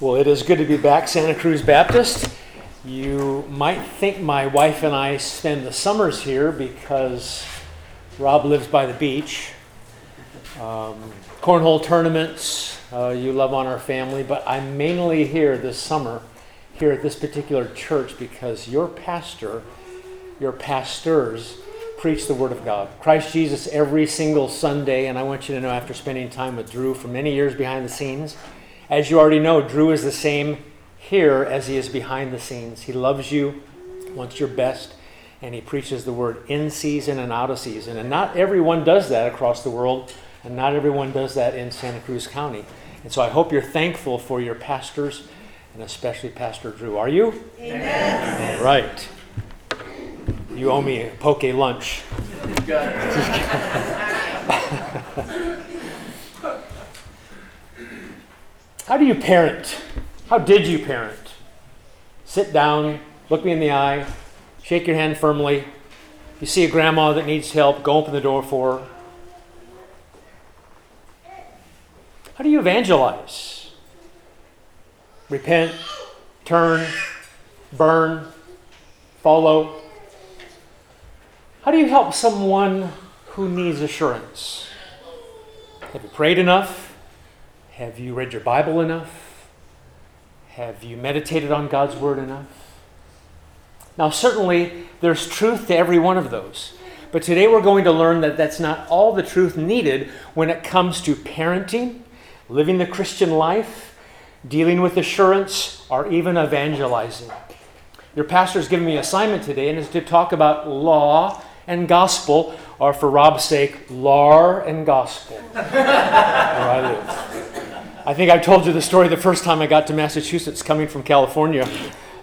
Well, it is good to be back, Santa Cruz Baptist. You might think my wife and I spend the summers here because Rob lives by the beach. Um, cornhole tournaments, uh, you love on our family, but I'm mainly here this summer, here at this particular church, because your pastor, your pastors, preach the Word of God. Christ Jesus every single Sunday, and I want you to know after spending time with Drew for many years behind the scenes, as you already know, Drew is the same here as he is behind the scenes. He loves you, wants your best, and he preaches the word in season and out of season. And not everyone does that across the world, and not everyone does that in Santa Cruz County. And so I hope you're thankful for your pastors, and especially Pastor Drew. Are you? Amen. All right. You owe me a poke lunch. How do you parent? How did you parent? Sit down, look me in the eye, shake your hand firmly. You see a grandma that needs help, go open the door for her. How do you evangelize? Repent, turn, burn, follow. How do you help someone who needs assurance? Have you prayed enough? Have you read your Bible enough? Have you meditated on God's Word enough? Now, certainly, there's truth to every one of those. But today we're going to learn that that's not all the truth needed when it comes to parenting, living the Christian life, dealing with assurance, or even evangelizing. Your pastor's given me an assignment today, and is to talk about law and gospel, or for Rob's sake, lar and gospel, where I live. I think I told you the story the first time I got to Massachusetts coming from California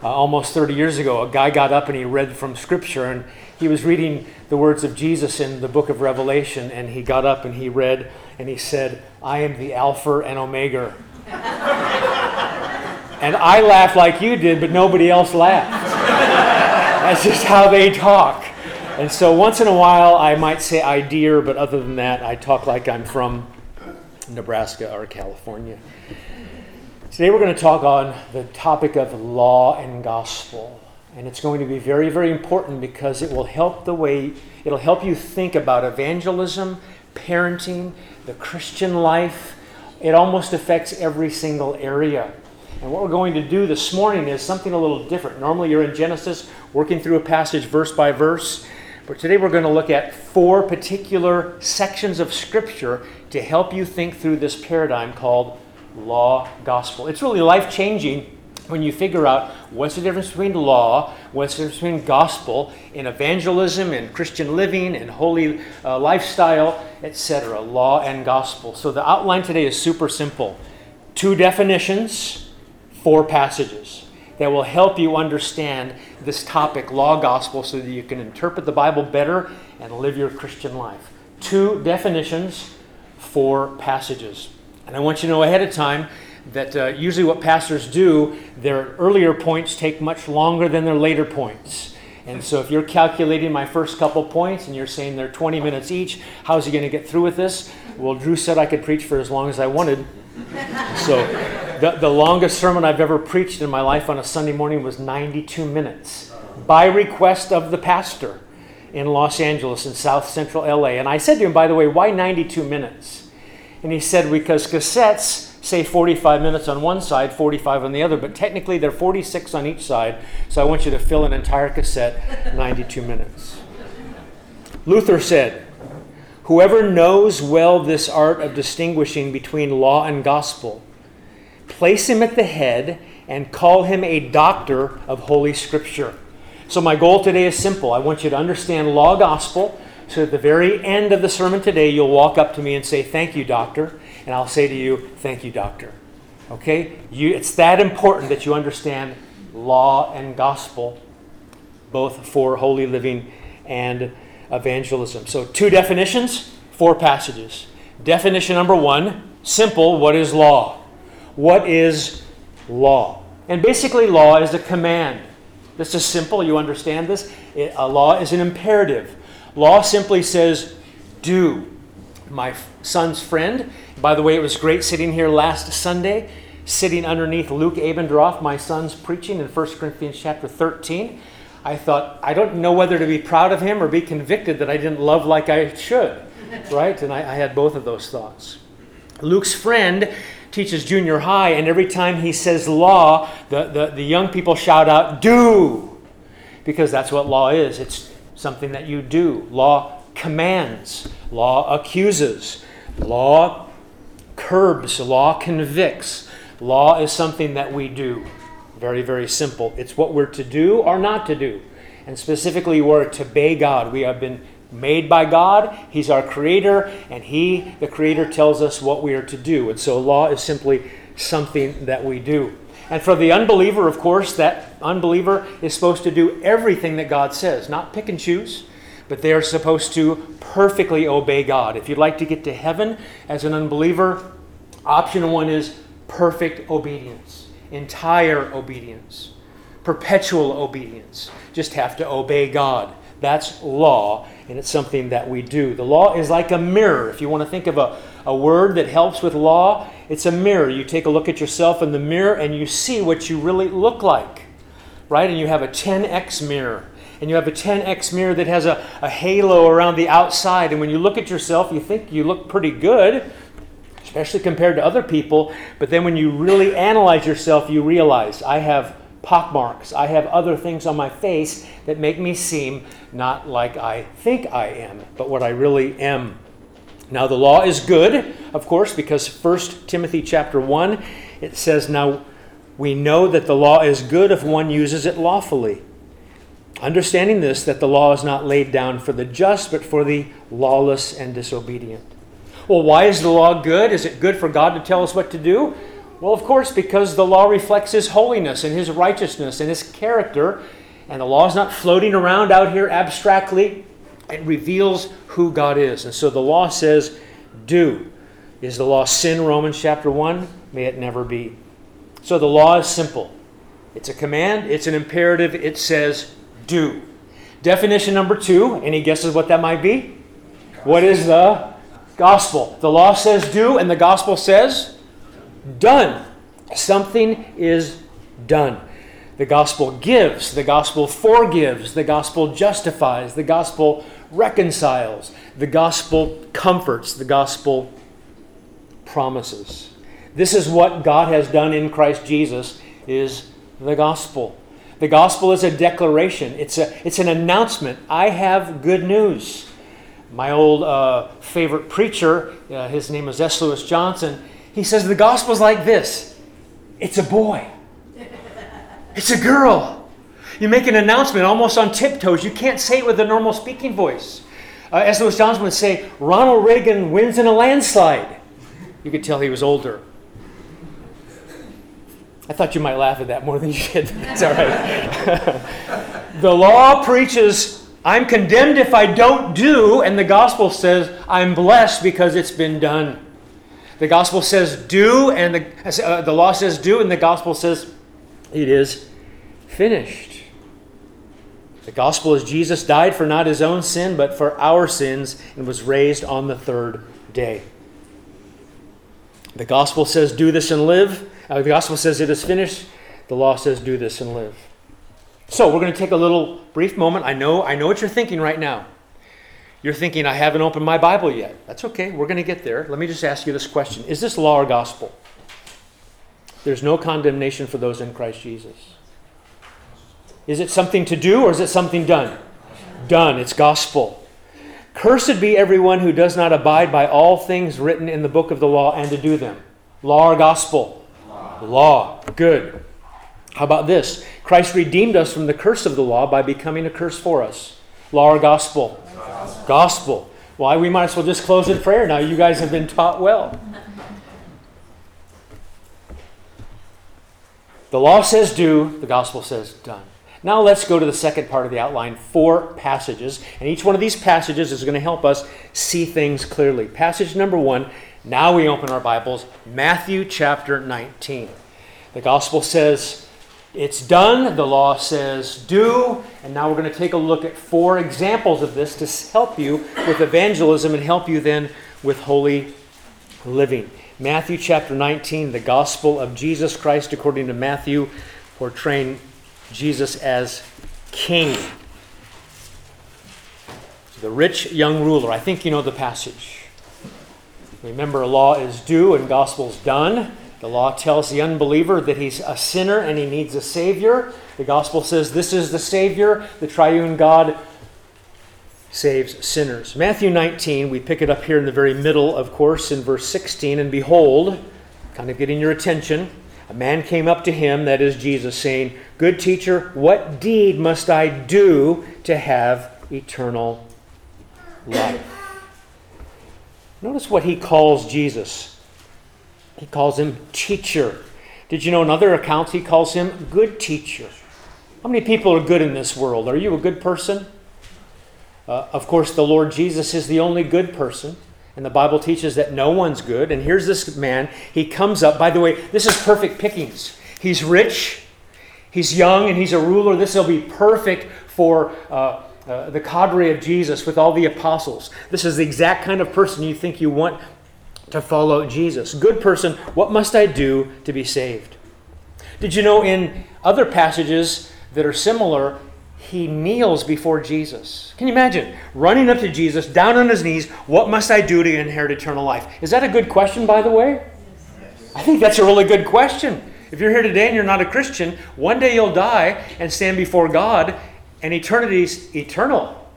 uh, almost 30 years ago. A guy got up and he read from Scripture, and he was reading the words of Jesus in the book of Revelation, and he got up and he read, and he said, I am the Alpha and Omega. and I laughed like you did, but nobody else laughed. That's just how they talk. And so once in a while, I might say I dear, but other than that, I talk like I'm from Nebraska or California. Today we're going to talk on the topic of law and gospel. And it's going to be very, very important because it will help the way, it'll help you think about evangelism, parenting, the Christian life. It almost affects every single area. And what we're going to do this morning is something a little different. Normally you're in Genesis working through a passage verse by verse. But today we're going to look at four particular sections of Scripture to help you think through this paradigm called law gospel. It's really life changing when you figure out what's the difference between law, what's the difference between gospel in evangelism and Christian living and holy uh, lifestyle, etc. Law and gospel. So the outline today is super simple two definitions, four passages that will help you understand this topic, law gospel, so that you can interpret the Bible better and live your Christian life. Two definitions, four passages. And I want you to know ahead of time that uh, usually what pastors do, their earlier points take much longer than their later points. And so if you're calculating my first couple points and you're saying they're 20 minutes each, how's he going to get through with this? Well, Drew said I could preach for as long as I wanted. So the, the longest sermon I've ever preached in my life on a Sunday morning was 92 minutes by request of the pastor in Los Angeles in South Central LA. And I said to him, by the way, why 92 minutes? And he said, because cassettes say 45 minutes on one side, 45 on the other, but technically they're 46 on each side. So I want you to fill an entire cassette 92 minutes. Luther said, Whoever knows well this art of distinguishing between law and gospel, place him at the head and call him a doctor of Holy Scripture. So, my goal today is simple. I want you to understand law gospel. So, at the very end of the sermon today, you'll walk up to me and say, Thank you, doctor. And I'll say to you, Thank you, doctor. Okay? You, it's that important that you understand law and gospel, both for holy living and evangelism. So, two definitions, four passages. Definition number one simple what is law? What is law? And basically, law is a command. This is simple, you understand this? It, a law is an imperative. Law simply says, do. My son's friend, by the way, it was great sitting here last Sunday. sitting underneath Luke Abendroth, my son's preaching in 1 Corinthians chapter 13, I thought, I don't know whether to be proud of him or be convicted that I didn't love like I should, right? And I, I had both of those thoughts. Luke's friend teaches junior high, and every time he says law, the, the, the young people shout out, do, because that's what law is. It's something that you do. Law commands, law accuses, law curbs, law convicts. Law is something that we do. Very, very simple. It's what we're to do or not to do. And specifically, we're to obey God. We have been made by God. He's our creator, and He, the creator, tells us what we are to do. And so, law is simply something that we do. And for the unbeliever, of course, that unbeliever is supposed to do everything that God says, not pick and choose, but they are supposed to perfectly obey God. If you'd like to get to heaven as an unbeliever, option one is perfect obedience, entire obedience, perpetual obedience. Just have to obey God. That's law, and it's something that we do. The law is like a mirror. If you want to think of a, a word that helps with law, it's a mirror. You take a look at yourself in the mirror and you see what you really look like, right? And you have a 10x mirror. And you have a 10x mirror that has a, a halo around the outside. And when you look at yourself, you think you look pretty good, especially compared to other people. But then when you really analyze yourself, you realize I have pockmarks. I have other things on my face that make me seem not like I think I am, but what I really am. Now the law is good, of course, because 1 Timothy chapter 1 it says now we know that the law is good if one uses it lawfully. Understanding this that the law is not laid down for the just but for the lawless and disobedient. Well, why is the law good? Is it good for God to tell us what to do? Well, of course, because the law reflects His holiness and His righteousness and His character, and the law is not floating around out here abstractly. It reveals who God is. And so the law says, do. Is the law sin? Romans chapter 1? May it never be. So the law is simple it's a command, it's an imperative, it says, do. Definition number two, any guesses what that might be? What is the gospel? The law says do, and the gospel says done. Something is done. The gospel gives, the gospel forgives, the gospel justifies, the gospel reconciles, the gospel comforts, the gospel promises. This is what God has done in Christ Jesus is the gospel. The gospel is a declaration. It's, a, it's an announcement. I have good news. My old uh, favorite preacher, uh, his name is S. Lewis Johnson, he says the gospel's like this it's a boy, it's a girl. You make an announcement almost on tiptoes. You can't say it with a normal speaking voice. Uh, S. Lewis Johnson would say, Ronald Reagan wins in a landslide. You could tell he was older. I thought you might laugh at that more than you did. It's all right. the law preaches, I'm condemned if I don't do, and the gospel says, I'm blessed because it's been done. The gospel says do, and the, uh, the law says do, and the gospel says it is finished. The gospel is Jesus died for not his own sin, but for our sins, and was raised on the third day. The gospel says, do this and live. Uh, the gospel says it is finished. The law says, do this and live. So we're going to take a little brief moment. I know, I know what you're thinking right now. You're thinking, I haven't opened my Bible yet. That's okay. We're going to get there. Let me just ask you this question Is this law or gospel? There's no condemnation for those in Christ Jesus. Is it something to do or is it something done? Done. It's gospel. Cursed be everyone who does not abide by all things written in the book of the law and to do them. Law or gospel? Law. law. Good. How about this? Christ redeemed us from the curse of the law by becoming a curse for us. Law or gospel? Gospel. Why, we might as well just close in prayer now. You guys have been taught well. The law says do, the gospel says done. Now let's go to the second part of the outline four passages. And each one of these passages is going to help us see things clearly. Passage number one, now we open our Bibles, Matthew chapter 19. The gospel says, it's done. The law says do. And now we're going to take a look at four examples of this to help you with evangelism and help you then with holy living. Matthew chapter 19, the gospel of Jesus Christ according to Matthew, portraying Jesus as king. The rich young ruler. I think you know the passage. Remember, law is do and gospel's done. The law tells the unbeliever that he's a sinner and he needs a Savior. The gospel says this is the Savior. The triune God saves sinners. Matthew 19, we pick it up here in the very middle, of course, in verse 16. And behold, kind of getting your attention, a man came up to him, that is Jesus, saying, Good teacher, what deed must I do to have eternal life? Notice what he calls Jesus. He calls him teacher. Did you know in other accounts he calls him good teacher? How many people are good in this world? Are you a good person? Uh, of course, the Lord Jesus is the only good person. And the Bible teaches that no one's good. And here's this man. He comes up. By the way, this is perfect pickings. He's rich, he's young, and he's a ruler. This will be perfect for uh, uh, the cadre of Jesus with all the apostles. This is the exact kind of person you think you want to follow Jesus. Good person, what must I do to be saved? Did you know in other passages that are similar, he kneels before Jesus? Can you imagine running up to Jesus, down on his knees, what must I do to inherit eternal life? Is that a good question, by the way? I think that's a really good question. If you're here today and you're not a Christian, one day you'll die and stand before God, and eternity's eternal.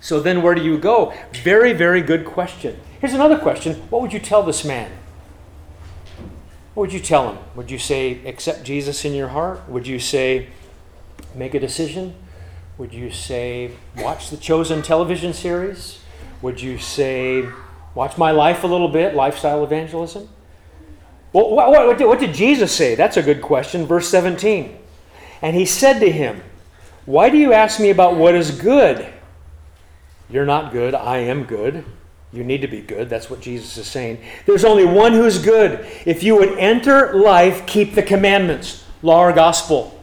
So then where do you go? Very, very good question. Here's another question What would you tell this man? What would you tell him? Would you say, accept Jesus in your heart? Would you say, make a decision? Would you say, watch the chosen television series? Would you say, watch my life a little bit, lifestyle evangelism? Well, what, what, what, did, Jesus say? That's a good question. Verse 17. And he said to him, Why do you ask me about what is good? You're not good, I am good. You need to be good. That's what Jesus is saying. There's only one who's good. If you would enter life, keep the commandments law or gospel?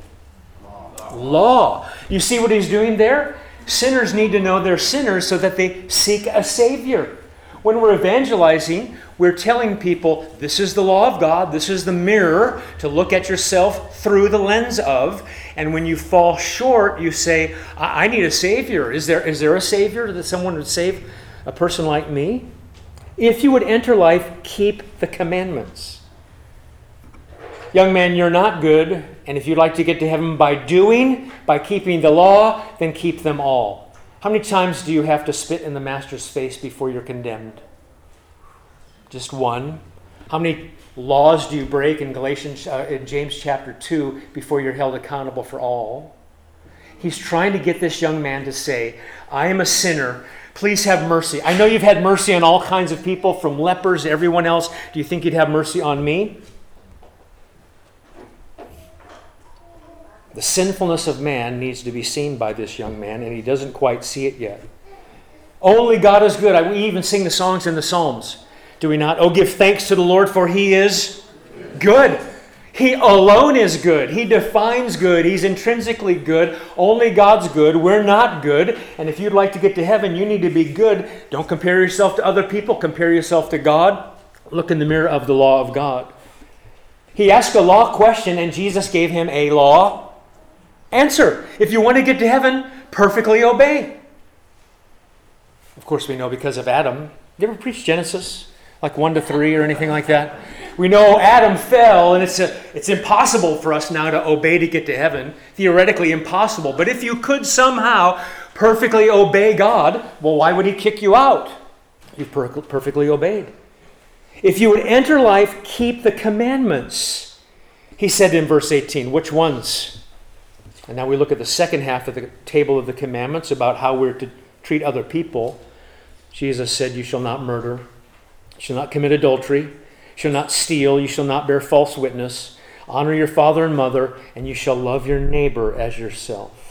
Law. You see what he's doing there? Sinners need to know they're sinners so that they seek a Savior. When we're evangelizing, we're telling people this is the law of God, this is the mirror to look at yourself through the lens of. And when you fall short, you say, I, I need a Savior. Is there, is there a Savior that someone would save? A person like me? If you would enter life, keep the commandments. Young man, you're not good, and if you'd like to get to heaven by doing, by keeping the law, then keep them all. How many times do you have to spit in the master's face before you're condemned? Just one. How many laws do you break in Galatians uh, in James chapter 2 before you're held accountable for all? He's trying to get this young man to say, I am a sinner Please have mercy. I know you've had mercy on all kinds of people, from lepers everyone else. Do you think you'd have mercy on me? The sinfulness of man needs to be seen by this young man, and he doesn't quite see it yet. Only God is good. we even sing the songs in the Psalms. Do we not? Oh, give thanks to the Lord, for he is good. He alone is good. He defines good. He's intrinsically good. Only God's good. We're not good. And if you'd like to get to heaven, you need to be good. Don't compare yourself to other people, compare yourself to God. Look in the mirror of the law of God. He asked a law question, and Jesus gave him a law answer. If you want to get to heaven, perfectly obey. Of course, we know because of Adam. You ever preach Genesis? Like 1 to 3 or anything like that? We know Adam fell, and it's, a, it's impossible for us now to obey to get to heaven. Theoretically impossible. But if you could somehow perfectly obey God, well, why would He kick you out? You've per- perfectly obeyed. If you would enter life, keep the commandments. He said in verse 18, which ones? And now we look at the second half of the table of the commandments about how we're to treat other people. Jesus said, You shall not murder, you shall not commit adultery, shall not steal, you shall not bear false witness, honor your father and mother, and you shall love your neighbor as yourself.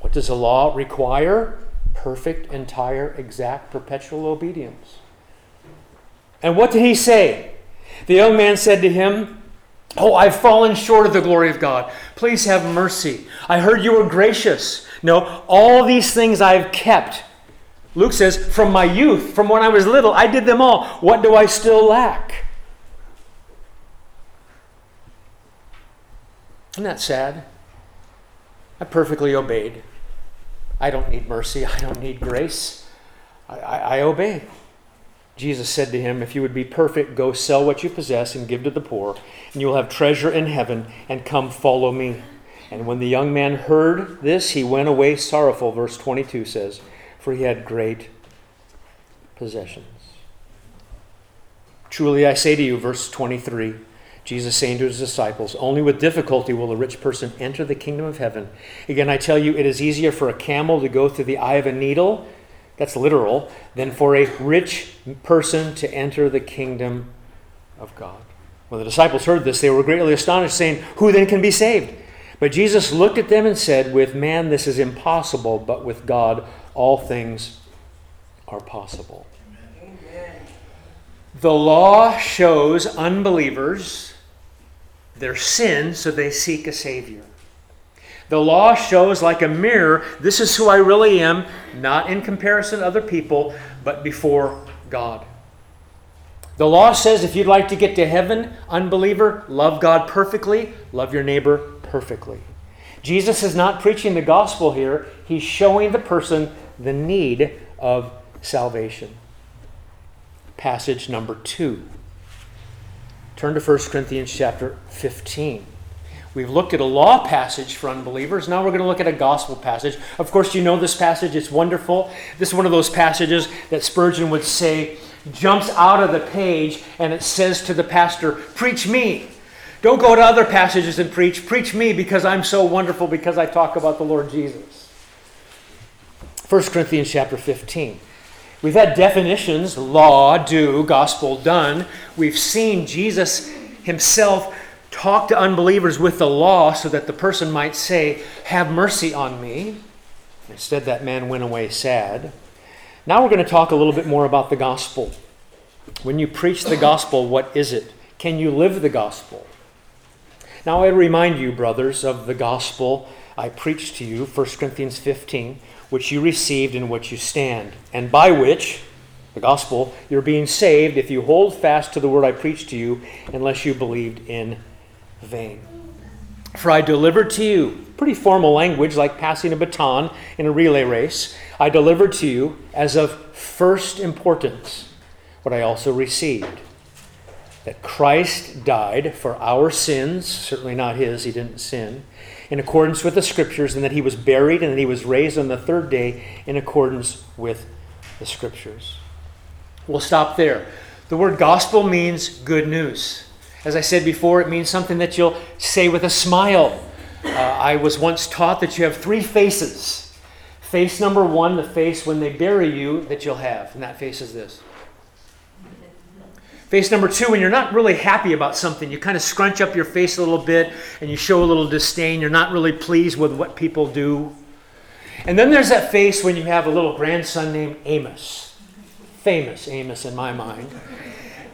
What does the law require? Perfect, entire, exact, perpetual obedience. And what did he say? The young man said to him, Oh, I've fallen short of the glory of God. Please have mercy. I heard you were gracious. No, all these things I've kept. Luke says, From my youth, from when I was little, I did them all. What do I still lack? Isn't that sad? I perfectly obeyed. I don't need mercy. I don't need grace. I, I, I obey. Jesus said to him, If you would be perfect, go sell what you possess and give to the poor, and you will have treasure in heaven, and come follow me. And when the young man heard this, he went away sorrowful, verse 22 says, for he had great possessions. Truly I say to you, verse 23, Jesus saying to his disciples, Only with difficulty will a rich person enter the kingdom of heaven. Again, I tell you, it is easier for a camel to go through the eye of a needle, that's literal, than for a rich person to enter the kingdom of God. When the disciples heard this, they were greatly astonished, saying, Who then can be saved? But Jesus looked at them and said, With man this is impossible, but with God all things are possible. Amen. The law shows unbelievers their sin, so they seek a Savior. The law shows, like a mirror, this is who I really am, not in comparison to other people, but before God. The law says if you'd like to get to heaven, unbeliever, love God perfectly, love your neighbor perfectly. Jesus is not preaching the gospel here, he's showing the person the need of salvation. Passage number two. Turn to 1 Corinthians chapter 15. We've looked at a law passage for unbelievers. Now we're going to look at a gospel passage. Of course, you know this passage. It's wonderful. This is one of those passages that Spurgeon would say jumps out of the page and it says to the pastor, Preach me. Don't go to other passages and preach. Preach me because I'm so wonderful because I talk about the Lord Jesus. 1 Corinthians chapter 15. We've had definitions law, do, gospel, done. We've seen Jesus himself talk to unbelievers with the law so that the person might say, Have mercy on me. Instead, that man went away sad. Now we're going to talk a little bit more about the gospel. When you preach the gospel, what is it? Can you live the gospel? Now I remind you, brothers, of the gospel I preached to you, 1 Corinthians 15 which you received in which you stand, and by which, the gospel, you're being saved if you hold fast to the word I preached to you, unless you believed in vain. For I delivered to you, pretty formal language like passing a baton in a relay race, I delivered to you as of first importance what I also received that Christ died for our sins, certainly not his, he didn't sin in accordance with the scriptures, and that he was buried and that he was raised on the third day in accordance with the scriptures. We'll stop there. The word gospel means good news. As I said before, it means something that you'll say with a smile. Uh, I was once taught that you have three faces. Face number one, the face when they bury you that you'll have, and that face is this. Face number two, when you're not really happy about something, you kind of scrunch up your face a little bit and you show a little disdain. You're not really pleased with what people do. And then there's that face when you have a little grandson named Amos. Famous Amos in my mind.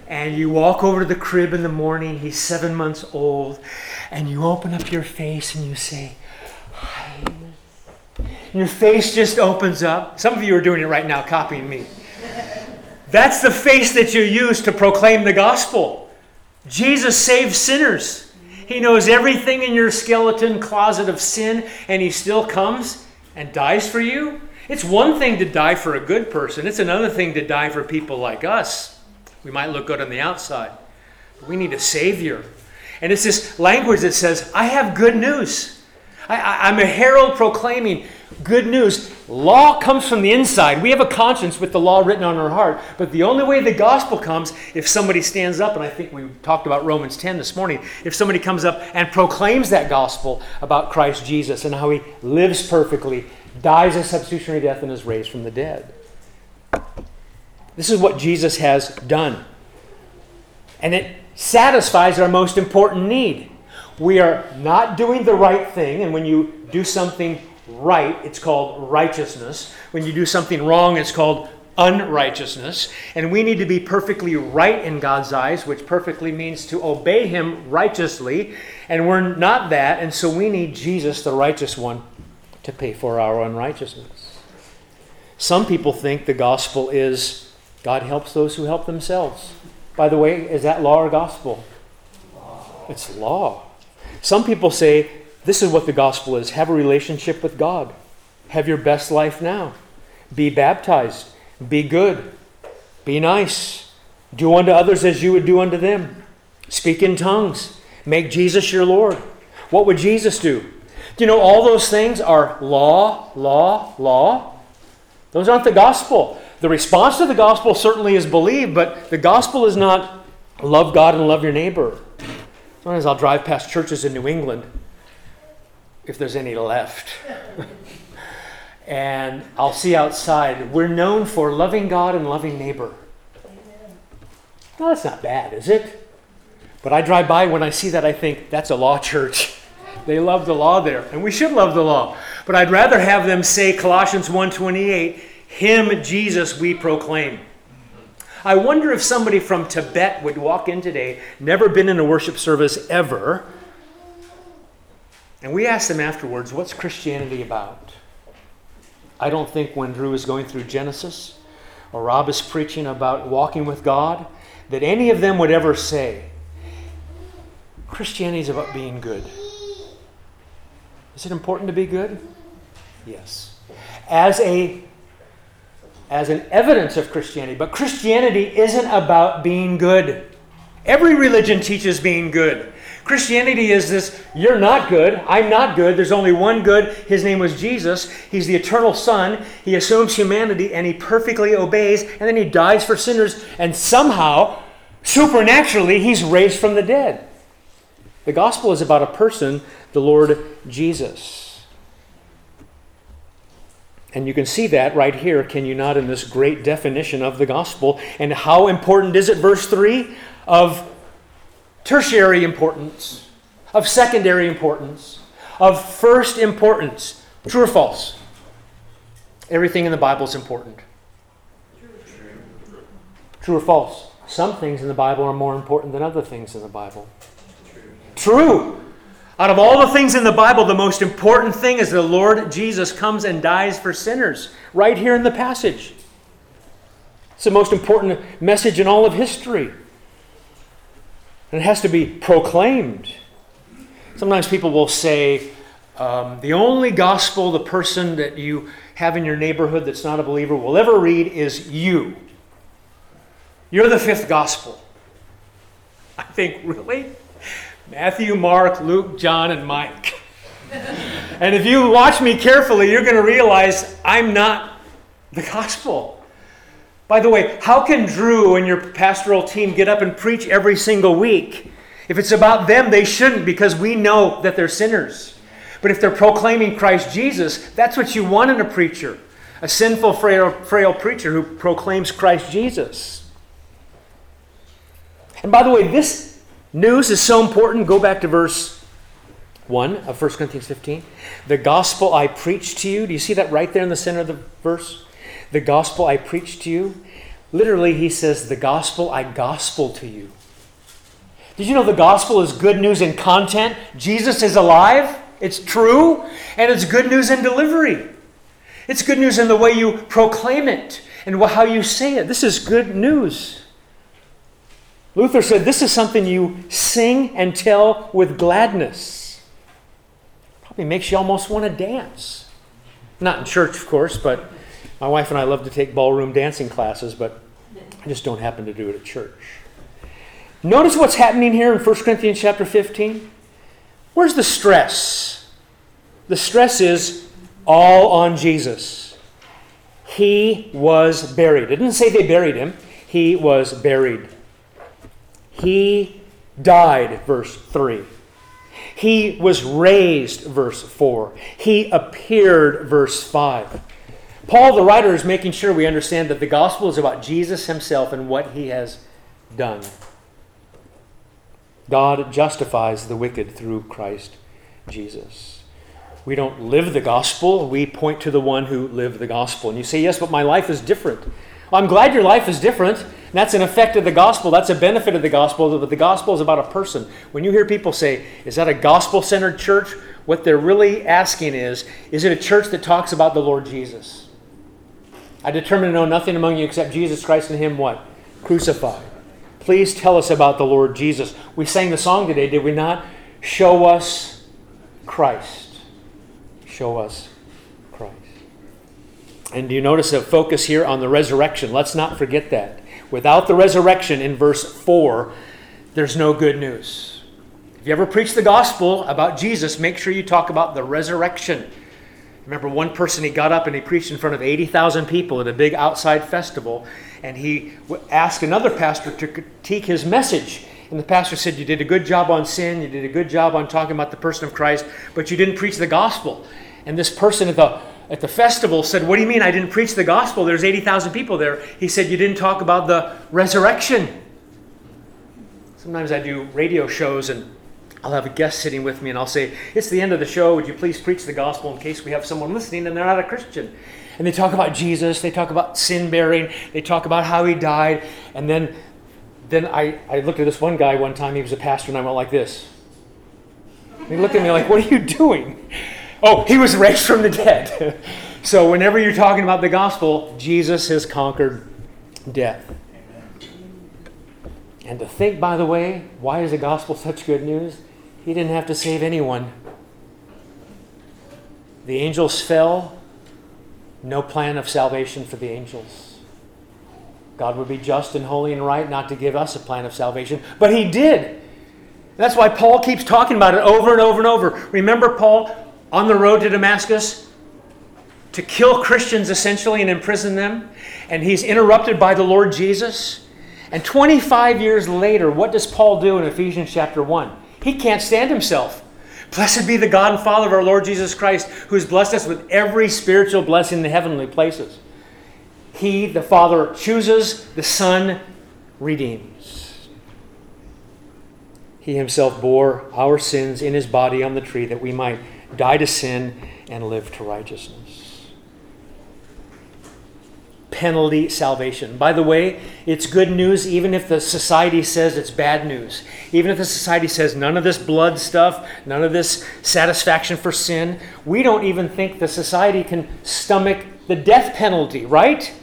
And you walk over to the crib in the morning, he's seven months old, and you open up your face and you say, Hi. And your face just opens up. Some of you are doing it right now, copying me. That's the face that you use to proclaim the gospel. Jesus saves sinners. He knows everything in your skeleton closet of sin, and He still comes and dies for you. It's one thing to die for a good person, it's another thing to die for people like us. We might look good on the outside, but we need a Savior. And it's this language that says, I have good news. I, am a herald proclaiming good news. Law comes from the inside. We have a conscience with the law written on our heart. But the only way the gospel comes if somebody stands up, and I think we talked about Romans 10 this morning, if somebody comes up and proclaims that gospel about Christ Jesus and how he lives perfectly, dies a substitutionary death, and is raised from the dead. This is what Jesus has done. And it satisfies our most important need. We are not doing the right thing, and when you do something right, it's called righteousness. When you do something wrong, it's called unrighteousness. And we need to be perfectly right in God's eyes, which perfectly means to obey Him righteously. And we're not that, and so we need Jesus, the righteous one, to pay for our unrighteousness. Some people think the gospel is God helps those who help themselves. By the way, is that law or gospel? It's law. Some people say this is what the gospel is have a relationship with God, have your best life now, be baptized, be good, be nice, do unto others as you would do unto them, speak in tongues, make Jesus your Lord. What would Jesus do? Do you know all those things are law, law, law? Those aren't the gospel. The response to the gospel certainly is believe, but the gospel is not love God and love your neighbor. Sometimes I'll drive past churches in New England, if there's any left. and I'll see outside, we're known for loving God and loving neighbor. Well, that's not bad, is it? But I drive by when I see that, I think that's a law church. They love the law there, and we should love the law. But I'd rather have them say Colossians 1:28, "Him Jesus we proclaim." I wonder if somebody from Tibet would walk in today, never been in a worship service ever, and we asked them afterwards, "What's Christianity about?" I don't think when Drew is going through Genesis or Rob is preaching about walking with God, that any of them would ever say, Christianity is about being good. Is it important to be good? Yes. As a as an evidence of Christianity, but Christianity isn't about being good. Every religion teaches being good. Christianity is this you're not good, I'm not good, there's only one good. His name was Jesus. He's the eternal Son. He assumes humanity and he perfectly obeys, and then he dies for sinners, and somehow, supernaturally, he's raised from the dead. The gospel is about a person, the Lord Jesus. And you can see that right here, can you not, in this great definition of the gospel? And how important is it, verse 3? Of tertiary importance, of secondary importance, of first importance. True or false? Everything in the Bible is important. True or false? Some things in the Bible are more important than other things in the Bible. True. Out of all the things in the Bible, the most important thing is the Lord Jesus comes and dies for sinners, right here in the passage. It's the most important message in all of history. And it has to be proclaimed. Sometimes people will say, um, the only gospel the person that you have in your neighborhood that's not a believer will ever read is you. You're the fifth gospel. I think, really? Matthew, Mark, Luke, John, and Mike. and if you watch me carefully, you're going to realize I'm not the gospel. By the way, how can Drew and your pastoral team get up and preach every single week? If it's about them, they shouldn't because we know that they're sinners. But if they're proclaiming Christ Jesus, that's what you want in a preacher a sinful, frail, frail preacher who proclaims Christ Jesus. And by the way, this News is so important. Go back to verse 1 of 1 Corinthians 15. The gospel I preached to you. Do you see that right there in the center of the verse? The gospel I preached to you. Literally, he says, The gospel I gospel to you. Did you know the gospel is good news in content? Jesus is alive, it's true, and it's good news in delivery. It's good news in the way you proclaim it and how you say it. This is good news. Luther said this is something you sing and tell with gladness. Probably makes you almost want to dance. Not in church, of course, but my wife and I love to take ballroom dancing classes, but I just don't happen to do it at church. Notice what's happening here in 1 Corinthians chapter 15. Where's the stress? The stress is all on Jesus. He was buried. It didn't say they buried him, he was buried. He died, verse 3. He was raised, verse 4. He appeared, verse 5. Paul, the writer, is making sure we understand that the gospel is about Jesus himself and what he has done. God justifies the wicked through Christ Jesus. We don't live the gospel, we point to the one who lived the gospel. And you say, Yes, but my life is different. Well, I'm glad your life is different. That's an effect of the gospel. That's a benefit of the gospel. But the gospel is about a person. When you hear people say, Is that a gospel centered church? What they're really asking is, Is it a church that talks about the Lord Jesus? I determined to know nothing among you except Jesus Christ and Him what? Crucified. Please tell us about the Lord Jesus. We sang the song today, did we not? Show us Christ. Show us Christ. And do you notice a focus here on the resurrection? Let's not forget that. Without the resurrection in verse 4, there's no good news. If you ever preach the gospel about Jesus, make sure you talk about the resurrection. Remember, one person, he got up and he preached in front of 80,000 people at a big outside festival, and he asked another pastor to critique his message. And the pastor said, You did a good job on sin, you did a good job on talking about the person of Christ, but you didn't preach the gospel. And this person at the at the festival said, What do you mean I didn't preach the gospel? There's 80,000 people there. He said, You didn't talk about the resurrection. Sometimes I do radio shows and I'll have a guest sitting with me and I'll say, It's the end of the show. Would you please preach the gospel in case we have someone listening and they're not a Christian? And they talk about Jesus, they talk about sin bearing, they talk about how he died. And then, then I, I looked at this one guy one time, he was a pastor, and I went like this. And he looked at me like, What are you doing? Oh, he was raised from the dead. so whenever you're talking about the gospel, Jesus has conquered death. And to think, by the way, why is the gospel such good news? He didn't have to save anyone. The angels fell, no plan of salvation for the angels. God would be just and holy and right not to give us a plan of salvation, but He did. That's why Paul keeps talking about it over and over and over. Remember Paul on the road to Damascus to kill Christians essentially and imprison them? And he's interrupted by the Lord Jesus. And 25 years later, what does Paul do in Ephesians chapter 1? He can't stand himself. Blessed be the God and Father of our Lord Jesus Christ, who has blessed us with every spiritual blessing in the heavenly places. He, the Father, chooses, the Son redeems. He himself bore our sins in his body on the tree that we might die to sin and live to righteousness penalty salvation. By the way, it's good news even if the society says it's bad news. Even if the society says none of this blood stuff, none of this satisfaction for sin, we don't even think the society can stomach the death penalty, right?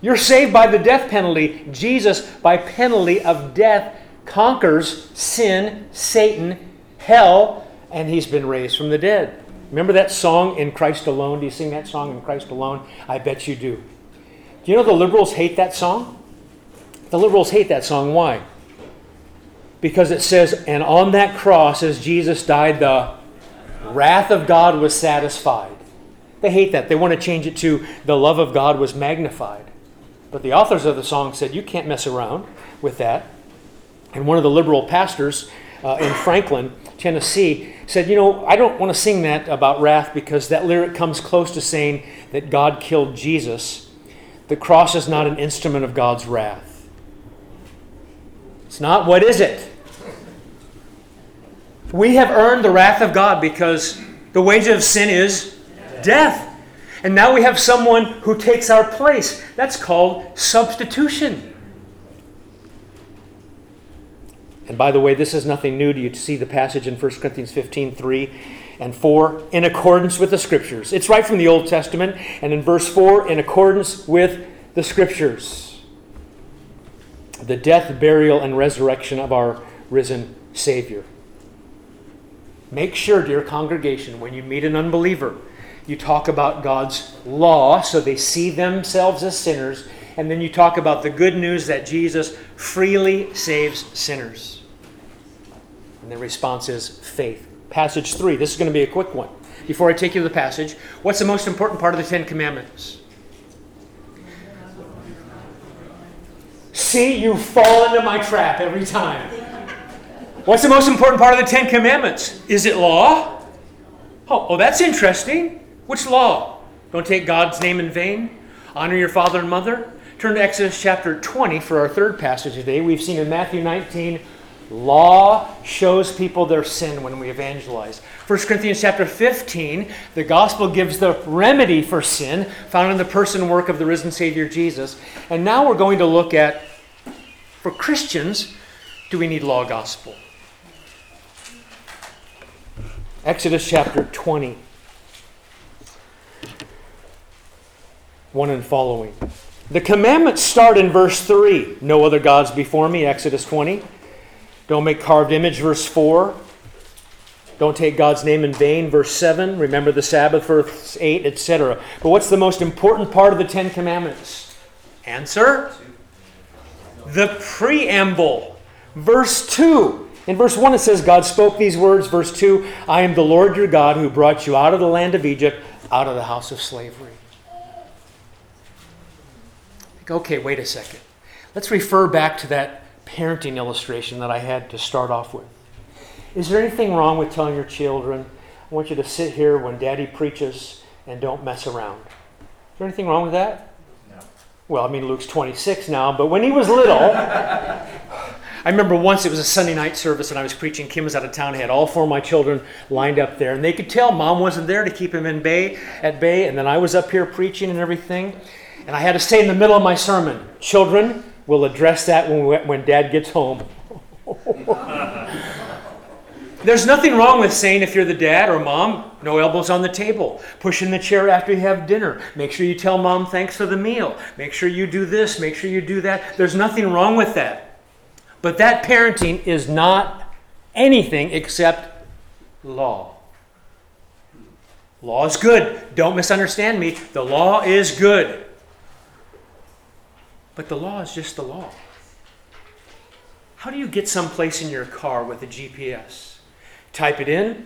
You're saved by the death penalty. Jesus, by penalty of death, conquers sin, Satan, hell, and he's been raised from the dead. Remember that song, In Christ Alone? Do you sing that song, In Christ Alone? I bet you do. You know the liberals hate that song? The liberals hate that song. Why? Because it says, and on that cross, as Jesus died, the wrath of God was satisfied. They hate that. They want to change it to the love of God was magnified. But the authors of the song said, you can't mess around with that. And one of the liberal pastors uh, in Franklin, Tennessee, said, You know, I don't want to sing that about wrath because that lyric comes close to saying that God killed Jesus the cross is not an instrument of God's wrath. It's not. What is it? We have earned the wrath of God because the wages of sin is death. And now we have someone who takes our place. That's called substitution. And by the way, this is nothing new to you to see the passage in 1 Corinthians 15 3 and 4 in accordance with the scriptures. It's right from the Old Testament, and in verse 4 in accordance with the scriptures. The death, burial, and resurrection of our risen Savior. Make sure, dear congregation, when you meet an unbeliever, you talk about God's law so they see themselves as sinners, and then you talk about the good news that Jesus freely saves sinners. And the response is faith. Passage 3. This is going to be a quick one. Before I take you to the passage, what's the most important part of the Ten Commandments? See, you fall into my trap every time. What's the most important part of the Ten Commandments? Is it law? Oh, oh, that's interesting. Which law? Don't take God's name in vain. Honor your father and mother. Turn to Exodus chapter 20 for our third passage today. We've seen in Matthew 19 Law shows people their sin when we evangelize. 1 Corinthians chapter 15, the gospel gives the remedy for sin found in the person work of the risen Savior Jesus. And now we're going to look at, for Christians, do we need law gospel? Exodus chapter 20. 1 and following. The commandments start in verse 3 No other gods before me, Exodus 20. Don't make carved image, verse 4. Don't take God's name in vain, verse 7. Remember the Sabbath, verse 8, etc. But what's the most important part of the Ten Commandments? Answer? The preamble, verse 2. In verse 1, it says, God spoke these words. Verse 2, I am the Lord your God who brought you out of the land of Egypt, out of the house of slavery. Okay, wait a second. Let's refer back to that parenting illustration that I had to start off with. Is there anything wrong with telling your children, I want you to sit here when daddy preaches and don't mess around? Is there anything wrong with that? No. Well, I mean, Luke's 26 now, but when he was little, I remember once it was a Sunday night service and I was preaching. Kim was out of town. I had all four of my children lined up there, and they could tell mom wasn't there to keep him in bay at bay. And then I was up here preaching and everything. And I had to say in the middle of my sermon, children, we'll address that when, we, when dad gets home. There's nothing wrong with saying if you're the dad or mom, no elbows on the table. Push in the chair after you have dinner. Make sure you tell mom thanks for the meal. Make sure you do this. Make sure you do that. There's nothing wrong with that. But that parenting is not anything except law. Law is good. Don't misunderstand me. The law is good. But the law is just the law. How do you get someplace in your car with a GPS? Type it in.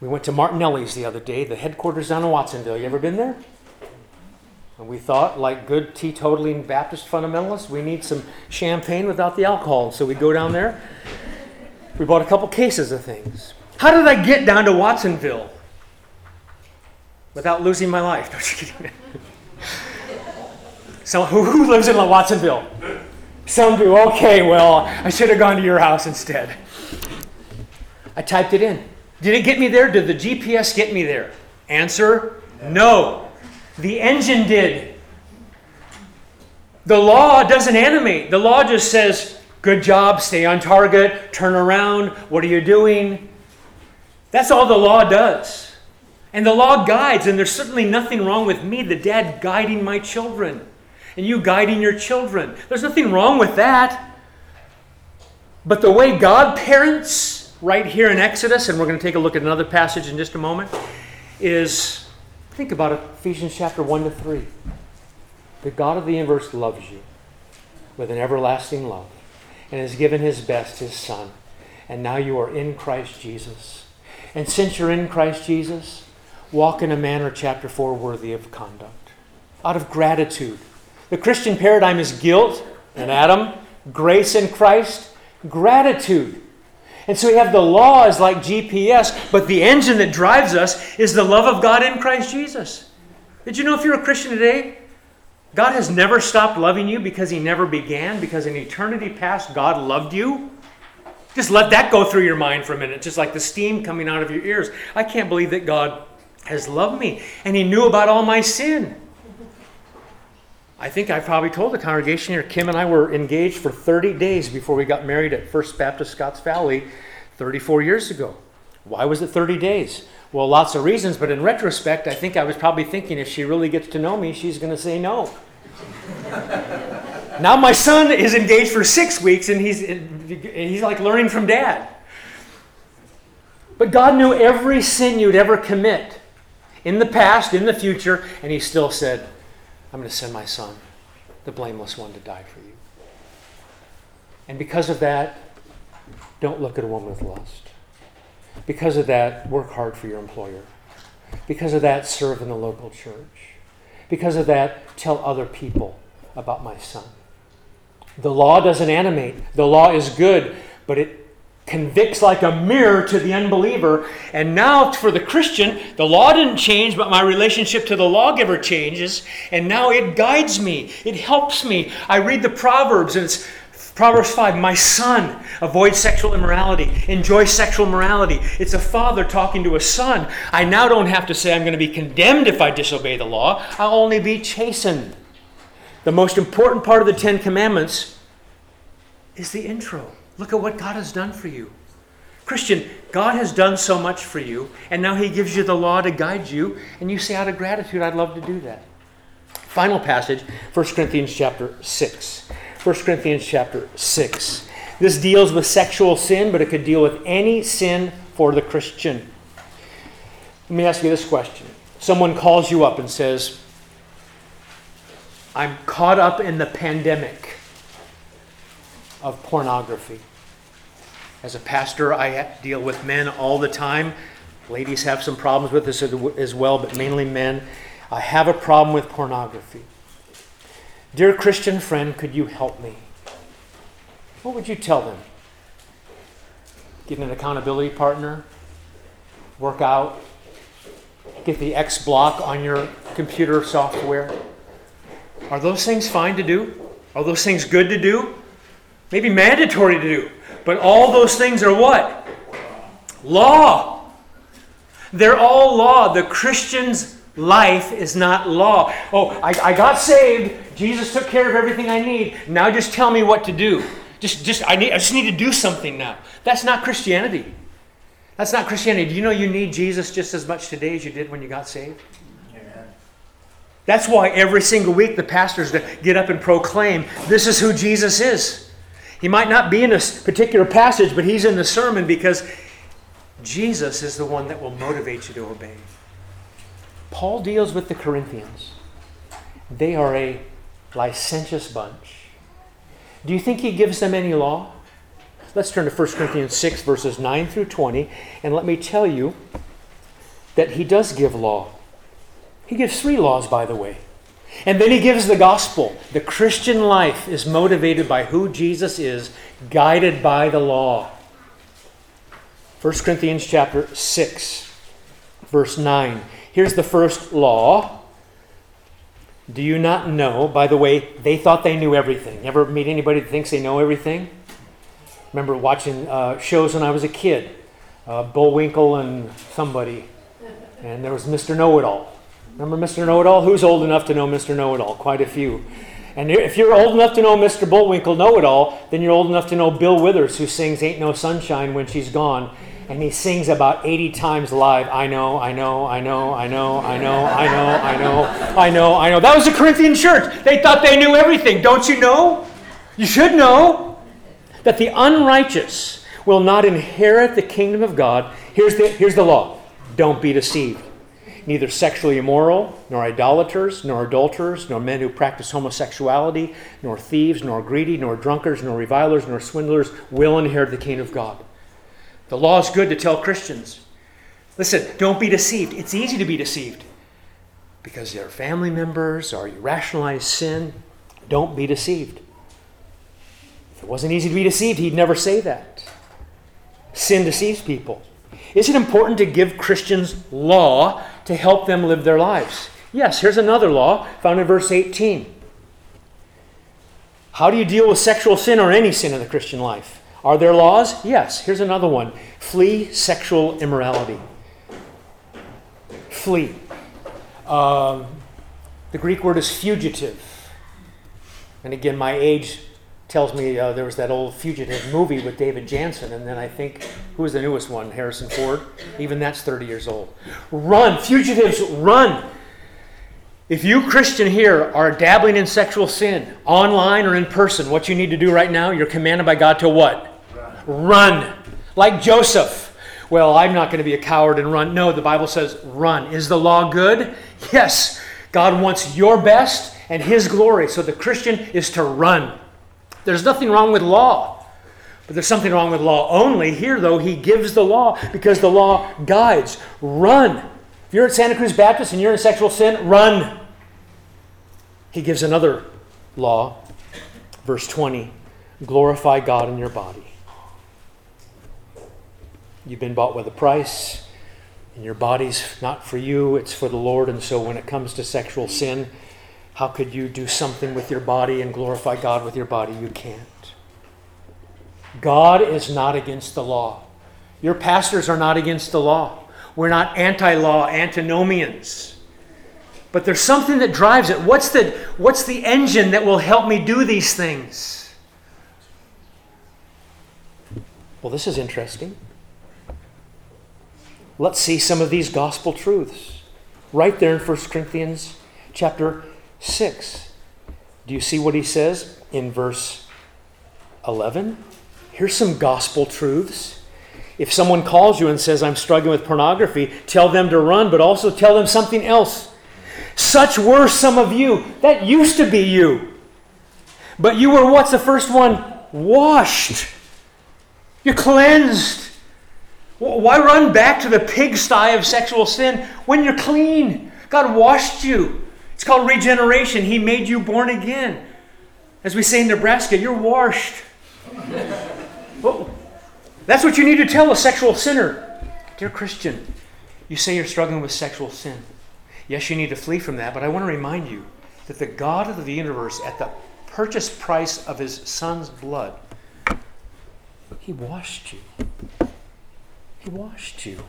We went to Martinelli's the other day, the headquarters down in Watsonville. You ever been there? And we thought, like good teetotaling Baptist fundamentalists, we need some champagne without the alcohol. So we go down there. We bought a couple cases of things. How did I get down to Watsonville without losing my life? No, kidding. So who, lives in Watsonville? Some do. Okay, well, I should have gone to your house instead. I typed it in. Did it get me there? Did the GPS get me there? Answer no. The engine did. The law doesn't animate. The law just says, good job, stay on target, turn around, what are you doing? That's all the law does. And the law guides, and there's certainly nothing wrong with me, the dad, guiding my children and you guiding your children. There's nothing wrong with that. But the way God parents, right here in Exodus, and we're going to take a look at another passage in just a moment, is think about Ephesians chapter 1 to 3. The God of the universe loves you with an everlasting love and has given his best, his Son. And now you are in Christ Jesus. And since you're in Christ Jesus, walk in a manner, chapter 4, worthy of conduct, out of gratitude the Christian paradigm is guilt and Adam, grace in Christ, gratitude. And so we have the law as like GPS, but the engine that drives us is the love of God in Christ Jesus. Did you know if you're a Christian today, God has never stopped loving you because He never began, because in eternity past, God loved you? Just let that go through your mind for a minute, just like the steam coming out of your ears. I can't believe that God has loved me, and He knew about all my sin. I think I probably told the congregation here, Kim and I were engaged for 30 days before we got married at First Baptist Scotts Valley 34 years ago. Why was it 30 days? Well, lots of reasons, but in retrospect, I think I was probably thinking if she really gets to know me, she's going to say no. now my son is engaged for six weeks and he's, he's like learning from dad. But God knew every sin you'd ever commit in the past, in the future, and he still said, I'm going to send my son, the blameless one, to die for you. And because of that, don't look at a woman with lust. Because of that, work hard for your employer. Because of that, serve in the local church. Because of that, tell other people about my son. The law doesn't animate, the law is good, but it convicts like a mirror to the unbeliever. And now, for the Christian, the law didn't change, but my relationship to the lawgiver changes. And now it guides me, it helps me. I read the Proverbs, and it's Proverbs 5 My son, avoid sexual immorality, enjoy sexual morality. It's a father talking to a son. I now don't have to say I'm going to be condemned if I disobey the law, I'll only be chastened. The most important part of the Ten Commandments is the intro. Look at what God has done for you. Christian, God has done so much for you, and now He gives you the law to guide you, and you say, out of gratitude, I'd love to do that. Final passage, 1 Corinthians chapter 6. 1 Corinthians chapter 6. This deals with sexual sin, but it could deal with any sin for the Christian. Let me ask you this question. Someone calls you up and says, I'm caught up in the pandemic of pornography. As a pastor, I deal with men all the time. Ladies have some problems with this as well, but mainly men. I have a problem with pornography. Dear Christian friend, could you help me? What would you tell them? Get an accountability partner? Work out? Get the X block on your computer software? Are those things fine to do? Are those things good to do? Maybe mandatory to do. But all those things are what? Law. They're all law. The Christian's life is not law. Oh, I, I got saved. Jesus took care of everything I need. Now just tell me what to do. Just, just, I, need, I just need to do something now. That's not Christianity. That's not Christianity. Do you know you need Jesus just as much today as you did when you got saved? Amen. That's why every single week the pastors get up and proclaim this is who Jesus is. He might not be in a particular passage, but he's in the sermon because Jesus is the one that will motivate you to obey. Paul deals with the Corinthians. They are a licentious bunch. Do you think he gives them any law? Let's turn to 1 Corinthians 6, verses 9 through 20, and let me tell you that he does give law. He gives three laws, by the way. And then he gives the gospel. The Christian life is motivated by who Jesus is, guided by the law. 1 Corinthians chapter 6, verse 9. Here's the first law. Do you not know? By the way, they thought they knew everything. Ever meet anybody that thinks they know everything? Remember watching uh, shows when I was a kid, uh, Bullwinkle and somebody, and there was Mr. Know It All. Remember Mr. Know It All? Who's old enough to know Mr. Know It All? Quite a few. And if you're old enough to know Mr. Bullwinkle Know It All, then you're old enough to know Bill Withers, who sings Ain't No Sunshine when she's gone. And he sings about 80 times live, I know, I know, I know, I know, I know, I know, I know, I know, I know. That was the Corinthian church. They thought they knew everything. Don't you know? You should know that the unrighteous will not inherit the kingdom of God. Here's the, here's the law don't be deceived neither sexually immoral, nor idolaters, nor adulterers, nor men who practice homosexuality, nor thieves, nor greedy, nor drunkards, nor revilers, nor swindlers will inherit the kingdom of God. The law is good to tell Christians. Listen, don't be deceived. It's easy to be deceived because they're family members or you rationalize sin. Don't be deceived. If it wasn't easy to be deceived, he'd never say that. Sin deceives people. Is it important to give Christians law to help them live their lives. Yes, here's another law found in verse 18. How do you deal with sexual sin or any sin in the Christian life? Are there laws? Yes. Here's another one flee sexual immorality. Flee. Um, the Greek word is fugitive. And again, my age tells me uh, there was that old fugitive movie with David Janssen, and then I think who was the newest one? Harrison Ford. Even that's 30 years old. Run, fugitives, run. If you Christian here are dabbling in sexual sin, online or in person, what you need to do right now, you're commanded by God to what? Run. run. Like Joseph. Well, I'm not going to be a coward and run. No, the Bible says run. Is the law good? Yes. God wants your best and his glory. So the Christian is to run. There's nothing wrong with law. But there's something wrong with law only. Here, though, he gives the law because the law guides. Run. If you're at Santa Cruz Baptist and you're in sexual sin, run. He gives another law, verse 20 glorify God in your body. You've been bought with a price, and your body's not for you, it's for the Lord. And so when it comes to sexual sin, how could you do something with your body and glorify God with your body? You can't. God is not against the law. Your pastors are not against the law. We're not anti law antinomians. But there's something that drives it. What's the, what's the engine that will help me do these things? Well, this is interesting. Let's see some of these gospel truths. Right there in 1 Corinthians chapter 6. Do you see what he says in verse 11? Here's some gospel truths. If someone calls you and says, I'm struggling with pornography, tell them to run, but also tell them something else. Such were some of you. That used to be you. But you were what's the first one? Washed. You're cleansed. Why run back to the pigsty of sexual sin when you're clean? God washed you. It's called regeneration. He made you born again. As we say in Nebraska, you're washed. well, that's what you need to tell a sexual sinner. Dear Christian, you say you're struggling with sexual sin. Yes, you need to flee from that, but I want to remind you that the God of the universe, at the purchase price of his son's blood, he washed you. He washed you.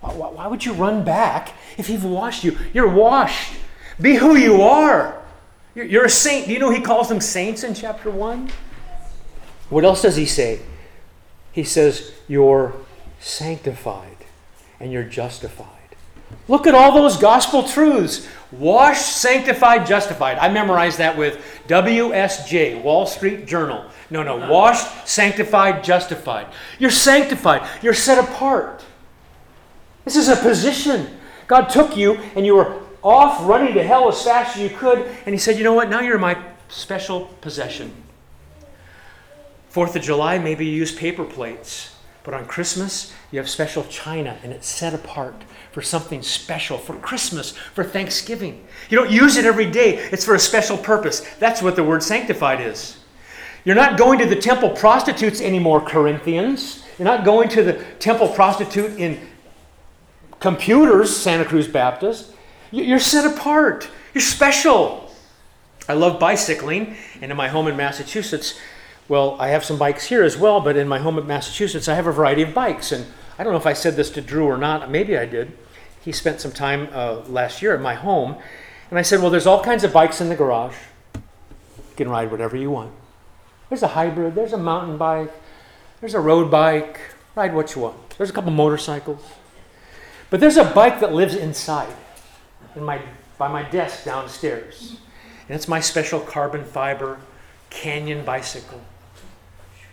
Why, why, would you run back if He's washed you? You're washed. Be who you are. You're, a saint. Do you know He calls them saints in chapter 1? What else does He say? He says, You're sanctified and you're justified. Look at all those gospel truths. Washed, sanctified, justified. I memorized that with WSJ, Wall Street Journal. No, no, washed, sanctified, justified. You're sanctified. You're set apart. This is a position. God took you and you were off running to hell as fast as you could, and He said, You know what? Now you're my special possession. Fourth of July, maybe you use paper plates, but on Christmas, you have special china and it's set apart for something special, for Christmas, for Thanksgiving. You don't use it every day, it's for a special purpose. That's what the word sanctified is. You're not going to the temple prostitutes anymore, Corinthians. You're not going to the temple prostitute in computers, Santa Cruz Baptist. You're set apart. You're special. I love bicycling, and in my home in Massachusetts, well, I have some bikes here as well, but in my home in Massachusetts, I have a variety of bikes. And I don't know if I said this to Drew or not. Maybe I did. He spent some time uh, last year at my home, and I said, Well, there's all kinds of bikes in the garage. You can ride whatever you want. There's a hybrid, there's a mountain bike, there's a road bike. Ride what you want. There's a couple motorcycles. But there's a bike that lives inside, in my, by my desk downstairs. And it's my special carbon fiber canyon bicycle.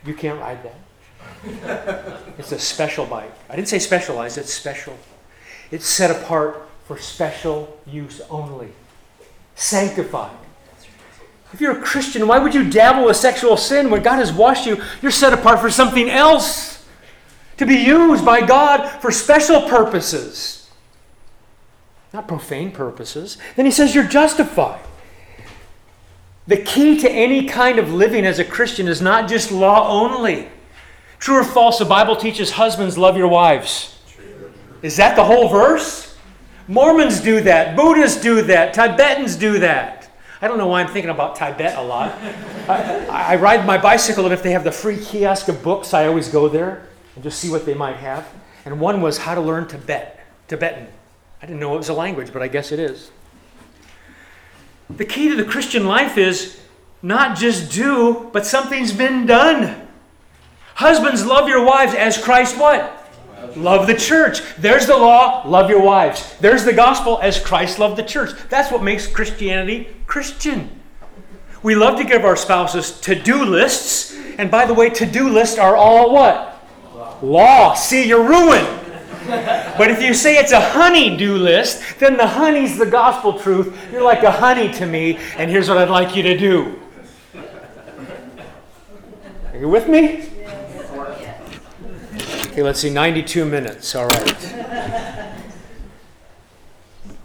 You can't ride that. it's a special bike. I didn't say specialized, it's special. It's set apart for special use only. Sanctified. If you're a Christian, why would you dabble with sexual sin when God has washed you? You're set apart for something else to be used by God for special purposes, not profane purposes. Then he says you're justified. The key to any kind of living as a Christian is not just law only. True or false, the Bible teaches husbands love your wives. Is that the whole verse? Mormons do that. Buddhists do that. Tibetans do that. I don't know why I'm thinking about Tibet a lot. I, I, ride my bicycle, and if they have the free kiosk of books, I always go there and just see what they might have. And one was how to learn Tibet, Tibetan. I didn't know it was a language, but I guess it is. The key to the Christian life is not just do, but something's been done. Husbands, love your wives as Christ what? Love the church. There's the law, love your wives. There's the gospel as Christ loved the church. That's what makes Christianity Christian. We love to give our spouses to do lists. And by the way, to do lists are all what? Law. See, you're ruined. But if you say it's a honey do list, then the honey's the gospel truth. You're like a honey to me, and here's what I'd like you to do. Are you with me? Okay, let's see, 92 minutes. All right.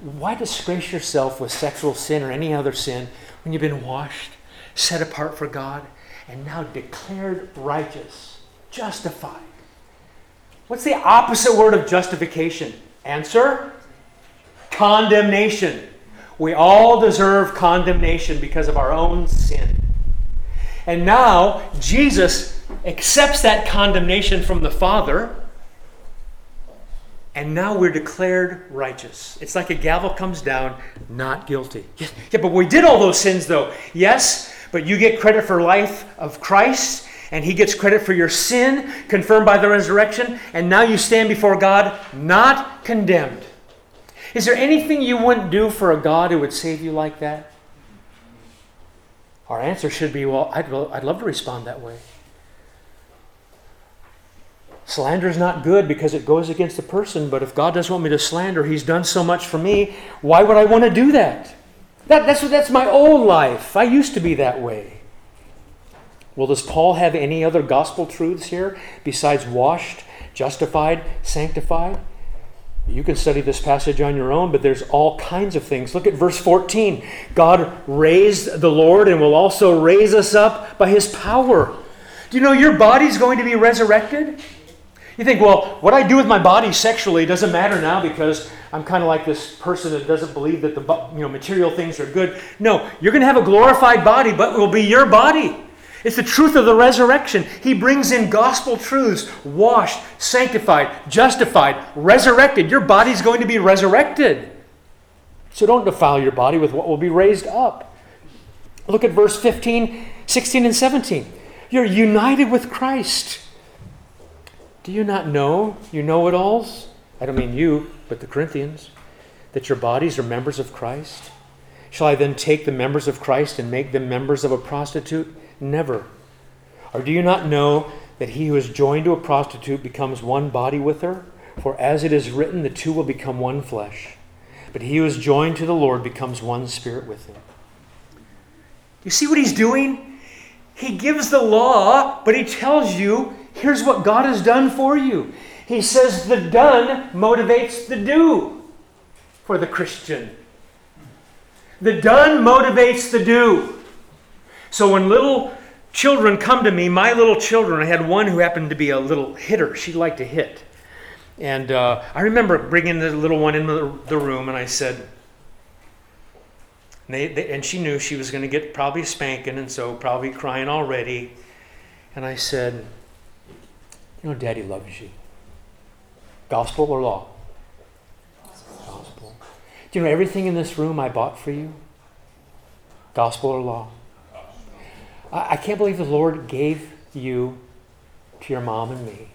Why disgrace yourself with sexual sin or any other sin when you've been washed, set apart for God, and now declared righteous, justified? What's the opposite word of justification? Answer condemnation. We all deserve condemnation because of our own sin. And now Jesus accepts that condemnation from the Father, and now we're declared righteous. It's like a gavel comes down, not guilty. Yeah, but we did all those sins, though. Yes, but you get credit for life of Christ, and He gets credit for your sin, confirmed by the resurrection, and now you stand before God not condemned. Is there anything you wouldn't do for a God who would save you like that? Our answer should be, well, I'd, I'd love to respond that way. Slander is not good because it goes against the person, but if God doesn't want me to slander, He's done so much for me, why would I want to do that? that that's, that's my old life. I used to be that way. Well, does Paul have any other gospel truths here besides washed, justified, sanctified? You can study this passage on your own, but there's all kinds of things. Look at verse 14. God raised the Lord and will also raise us up by his power. Do you know your body's going to be resurrected? You think, well, what I do with my body sexually doesn't matter now because I'm kind of like this person that doesn't believe that the you know, material things are good. No, you're going to have a glorified body, but it will be your body. It's the truth of the resurrection. He brings in gospel truths washed, sanctified, justified, resurrected. Your body's going to be resurrected. So don't defile your body with what will be raised up. Look at verse 15, 16, and 17. You're united with Christ. Do you not know, you know it alls? I don't mean you, but the Corinthians, that your bodies are members of Christ? Shall I then take the members of Christ and make them members of a prostitute? Never. Or do you not know that he who is joined to a prostitute becomes one body with her? For as it is written, the two will become one flesh. But he who is joined to the Lord becomes one spirit with him. You see what he's doing? He gives the law, but he tells you here's what God has done for you. He says the done motivates the do for the Christian. The done motivates the do. So when little children come to me, my little children, I had one who happened to be a little hitter. She liked to hit. And uh, I remember bringing the little one in the, the room, and I said, and, they, they, and she knew she was going to get probably spanking, and so probably crying already. And I said, You know, Daddy loves you. Gospel or law? Gospel. Do you know everything in this room I bought for you? Gospel or law? I can't believe the Lord gave you to your mom and me.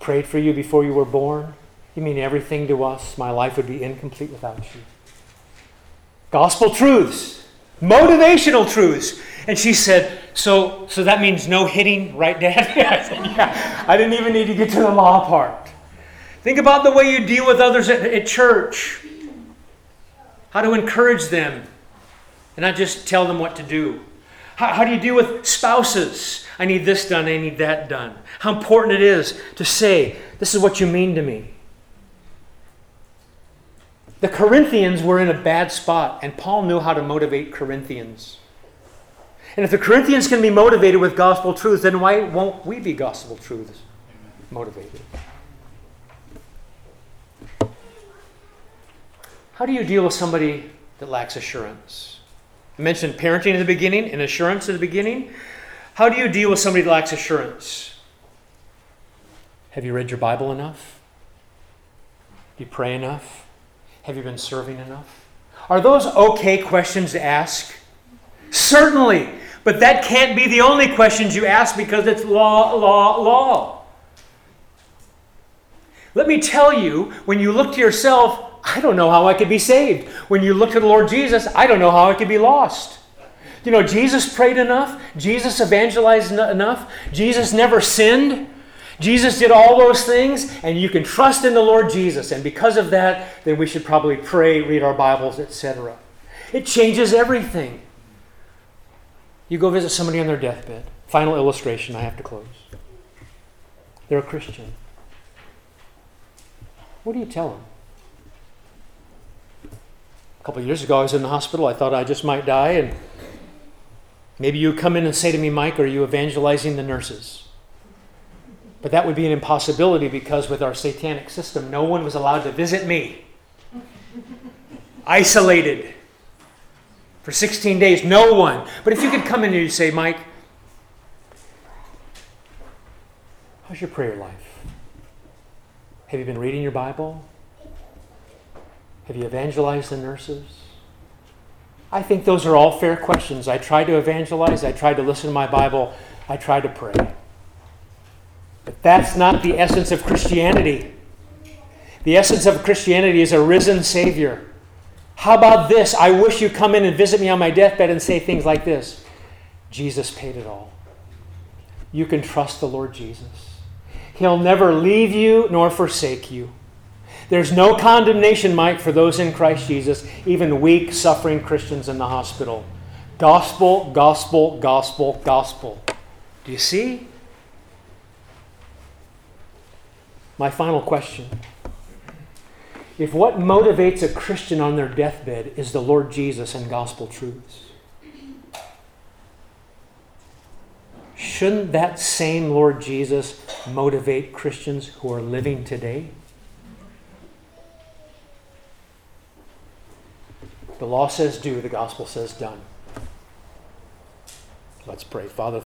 Prayed for you before you were born. You mean everything to us. My life would be incomplete without you. Gospel truths, motivational truths. And she said, So, so that means no hitting, right, Dad? I said, Yeah. I didn't even need to get to the law part. Think about the way you deal with others at, at church. How to encourage them and not just tell them what to do. How, how do you deal with spouses? I need this done, I need that done. How important it is to say, This is what you mean to me. The Corinthians were in a bad spot, and Paul knew how to motivate Corinthians. And if the Corinthians can be motivated with gospel truths, then why won't we be gospel truths motivated? How do you deal with somebody that lacks assurance? I mentioned parenting at the beginning and assurance at the beginning. How do you deal with somebody that lacks assurance? Have you read your Bible enough? Do you pray enough? Have you been serving enough? Are those okay questions to ask? Certainly. But that can't be the only questions you ask because it's law, law, law. Let me tell you, when you look to yourself, I don't know how I could be saved. When you look to the Lord Jesus, I don't know how I could be lost. You know, Jesus prayed enough. Jesus evangelized enough. Jesus never sinned. Jesus did all those things, and you can trust in the Lord Jesus. And because of that, then we should probably pray, read our Bibles, etc. It changes everything. You go visit somebody on their deathbed. Final illustration, I have to close. They're a Christian. What do you tell them? A couple years ago, I was in the hospital. I thought I just might die. And maybe you come in and say to me, Mike, are you evangelizing the nurses? But that would be an impossibility because with our satanic system, no one was allowed to visit me. Isolated for 16 days, no one. But if you could come in and you say, Mike, how's your prayer life? Have you been reading your Bible? Have you evangelized the nurses? I think those are all fair questions. I try to evangelize, I try to listen to my Bible, I try to pray. But that's not the essence of Christianity. The essence of Christianity is a risen Savior. How about this? I wish you'd come in and visit me on my deathbed and say things like this Jesus paid it all. You can trust the Lord Jesus. He'll never leave you nor forsake you. There's no condemnation, Mike, for those in Christ Jesus, even weak, suffering Christians in the hospital. Gospel, gospel, gospel, gospel. Do you see? My final question. If what motivates a Christian on their deathbed is the Lord Jesus and gospel truths, shouldn't that same Lord Jesus motivate Christians who are living today? The law says do, the gospel says done. Let's pray. Father,